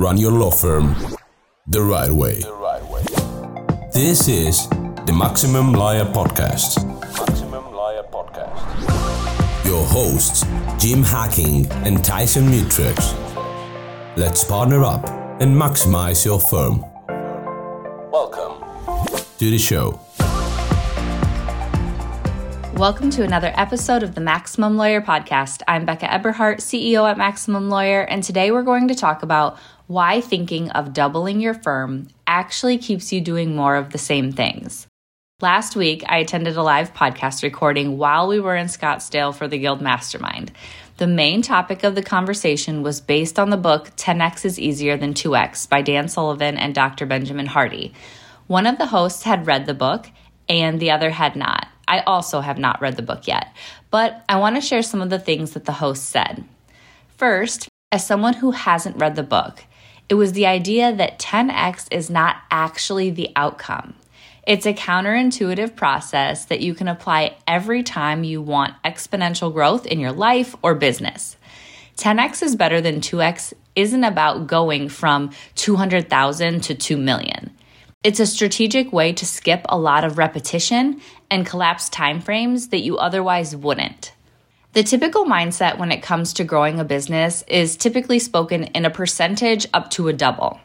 run your law firm the right way. This is the Maximum Lawyer Podcast. Maximum Lawyer Podcast. Your hosts, Jim Hacking and Tyson Mutrux. Let's partner up and maximize your firm. Welcome to the show. Welcome to another episode of the Maximum Lawyer Podcast. I'm Becca Eberhart, CEO at Maximum Lawyer, and today we're going to talk about why thinking of doubling your firm actually keeps you doing more of the same things. Last week, I attended a live podcast recording while we were in Scottsdale for the Guild Mastermind. The main topic of the conversation was based on the book 10x is Easier Than 2x by Dan Sullivan and Dr. Benjamin Hardy. One of the hosts had read the book, and the other had not. I also have not read the book yet, but I want to share some of the things that the host said. First, as someone who hasn't read the book, it was the idea that 10x is not actually the outcome. It's a counterintuitive process that you can apply every time you want exponential growth in your life or business. 10x is better than 2x isn't about going from 200,000 to 2 million. It's a strategic way to skip a lot of repetition and collapse timeframes that you otherwise wouldn't. The typical mindset when it comes to growing a business is typically spoken in a percentage up to a double.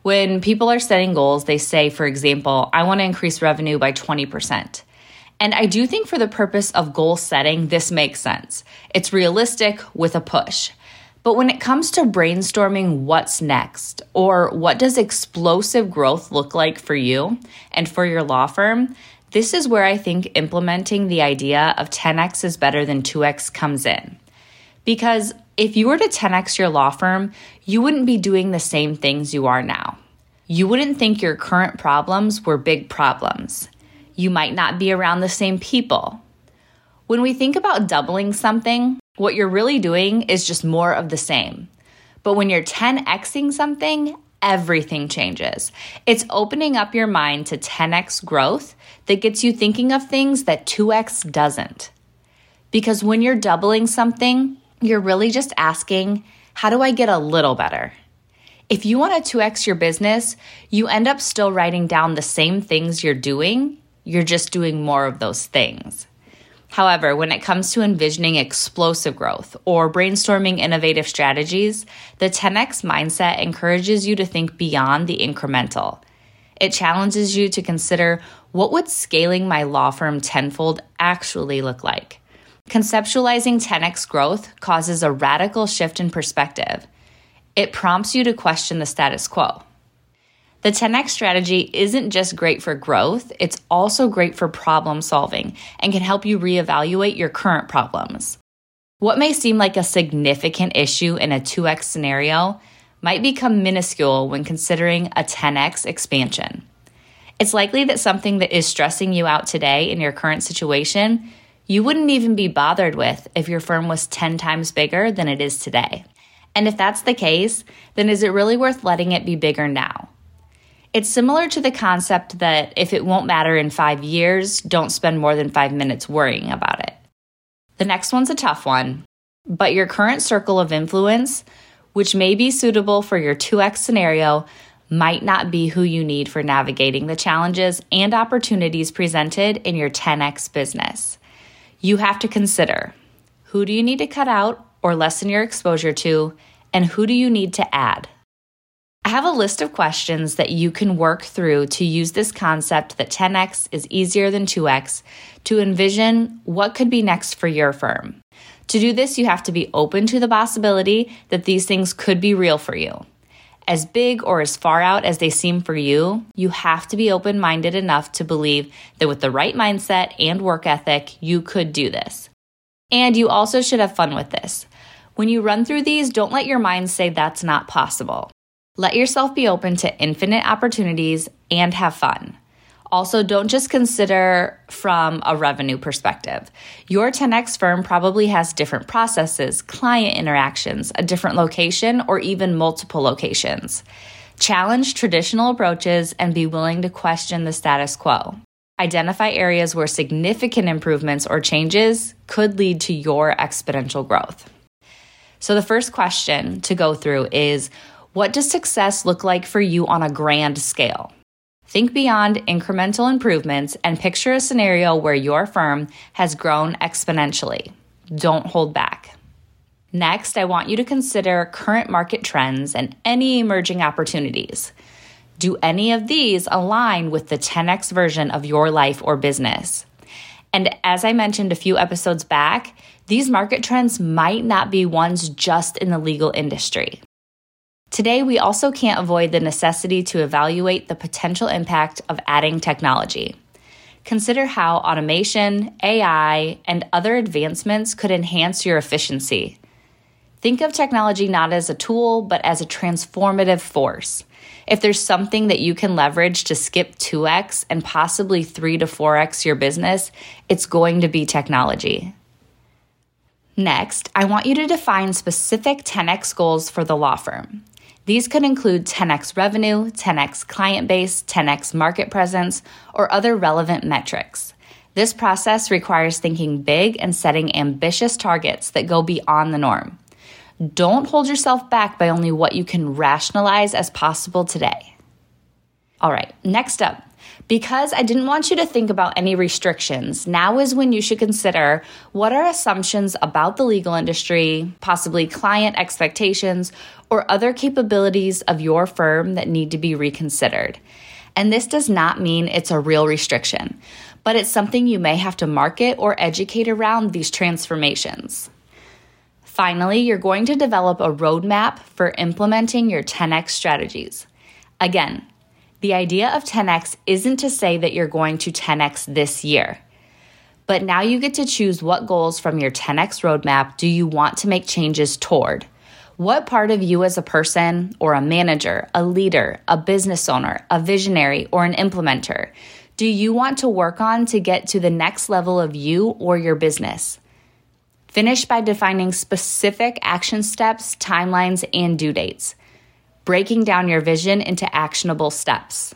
When people are setting goals, they say, for example, I want to increase revenue by 20%. And I do think for the purpose of goal setting, this makes sense. It's realistic with a push. But when it comes to brainstorming what's next or what does explosive growth look like for you and for your law firm, this is where I think implementing the idea of 10x is better than 2x comes in. Because if you were to 10x your law firm, you wouldn't be doing the same things you are now. You wouldn't think your current problems were big problems. You might not be around the same people. When we think about doubling something, what you're really doing is just more of the same. But when you're 10xing something, everything changes. It's opening up your mind to 10x growth that gets you thinking of things that 2x doesn't. Because when you're doubling something, you're really just asking, how do I get a little better? If you want to 2x your business, you end up still writing down the same things you're doing, you're just doing more of those things. However, when it comes to envisioning explosive growth or brainstorming innovative strategies, the 10x mindset encourages you to think beyond the incremental. It challenges you to consider what would scaling my law firm tenfold actually look like. Conceptualizing 10x growth causes a radical shift in perspective. It prompts you to question the status quo. The 10x strategy isn't just great for growth, it's also great for problem solving and can help you reevaluate your current problems. What may seem like a significant issue in a 2x scenario might become minuscule when considering a 10x expansion. It's likely that something that is stressing you out today in your current situation, you wouldn't even be bothered with if your firm was 10 times bigger than it is today. And if that's the case, then is it really worth letting it be bigger now? It's similar to the concept that if it won't matter in five years, don't spend more than five minutes worrying about it. The next one's a tough one, but your current circle of influence, which may be suitable for your 2x scenario, might not be who you need for navigating the challenges and opportunities presented in your 10x business. You have to consider who do you need to cut out or lessen your exposure to, and who do you need to add? I have a list of questions that you can work through to use this concept that 10x is easier than 2x to envision what could be next for your firm. To do this, you have to be open to the possibility that these things could be real for you. As big or as far out as they seem for you, you have to be open minded enough to believe that with the right mindset and work ethic, you could do this. And you also should have fun with this. When you run through these, don't let your mind say that's not possible. Let yourself be open to infinite opportunities and have fun. Also, don't just consider from a revenue perspective. Your 10x firm probably has different processes, client interactions, a different location, or even multiple locations. Challenge traditional approaches and be willing to question the status quo. Identify areas where significant improvements or changes could lead to your exponential growth. So, the first question to go through is What does success look like for you on a grand scale? Think beyond incremental improvements and picture a scenario where your firm has grown exponentially. Don't hold back. Next, I want you to consider current market trends and any emerging opportunities. Do any of these align with the 10x version of your life or business? And as I mentioned a few episodes back, these market trends might not be ones just in the legal industry. Today, we also can't avoid the necessity to evaluate the potential impact of adding technology. Consider how automation, AI, and other advancements could enhance your efficiency. Think of technology not as a tool, but as a transformative force. If there's something that you can leverage to skip 2x and possibly 3 to 4x your business, it's going to be technology. Next, I want you to define specific 10x goals for the law firm. These could include 10x revenue, 10x client base, 10x market presence, or other relevant metrics. This process requires thinking big and setting ambitious targets that go beyond the norm. Don't hold yourself back by only what you can rationalize as possible today. All right, next up. Because I didn't want you to think about any restrictions, now is when you should consider what are assumptions about the legal industry, possibly client expectations, or other capabilities of your firm that need to be reconsidered. And this does not mean it's a real restriction, but it's something you may have to market or educate around these transformations. Finally, you're going to develop a roadmap for implementing your 10x strategies. Again, the idea of 10x isn't to say that you're going to 10x this year. But now you get to choose what goals from your 10x roadmap do you want to make changes toward. What part of you as a person or a manager, a leader, a business owner, a visionary, or an implementer do you want to work on to get to the next level of you or your business? Finish by defining specific action steps, timelines, and due dates, breaking down your vision into actionable steps.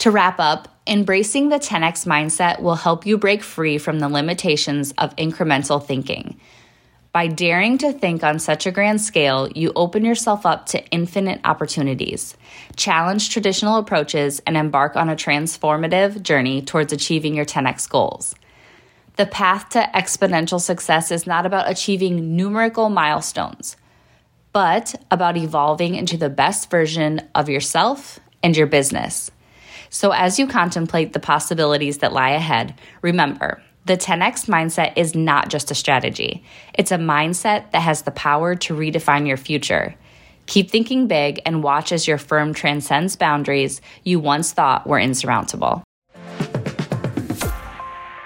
To wrap up, embracing the 10x mindset will help you break free from the limitations of incremental thinking. By daring to think on such a grand scale, you open yourself up to infinite opportunities, challenge traditional approaches, and embark on a transformative journey towards achieving your 10x goals. The path to exponential success is not about achieving numerical milestones, but about evolving into the best version of yourself and your business. So, as you contemplate the possibilities that lie ahead, remember the 10x mindset is not just a strategy, it's a mindset that has the power to redefine your future. Keep thinking big and watch as your firm transcends boundaries you once thought were insurmountable.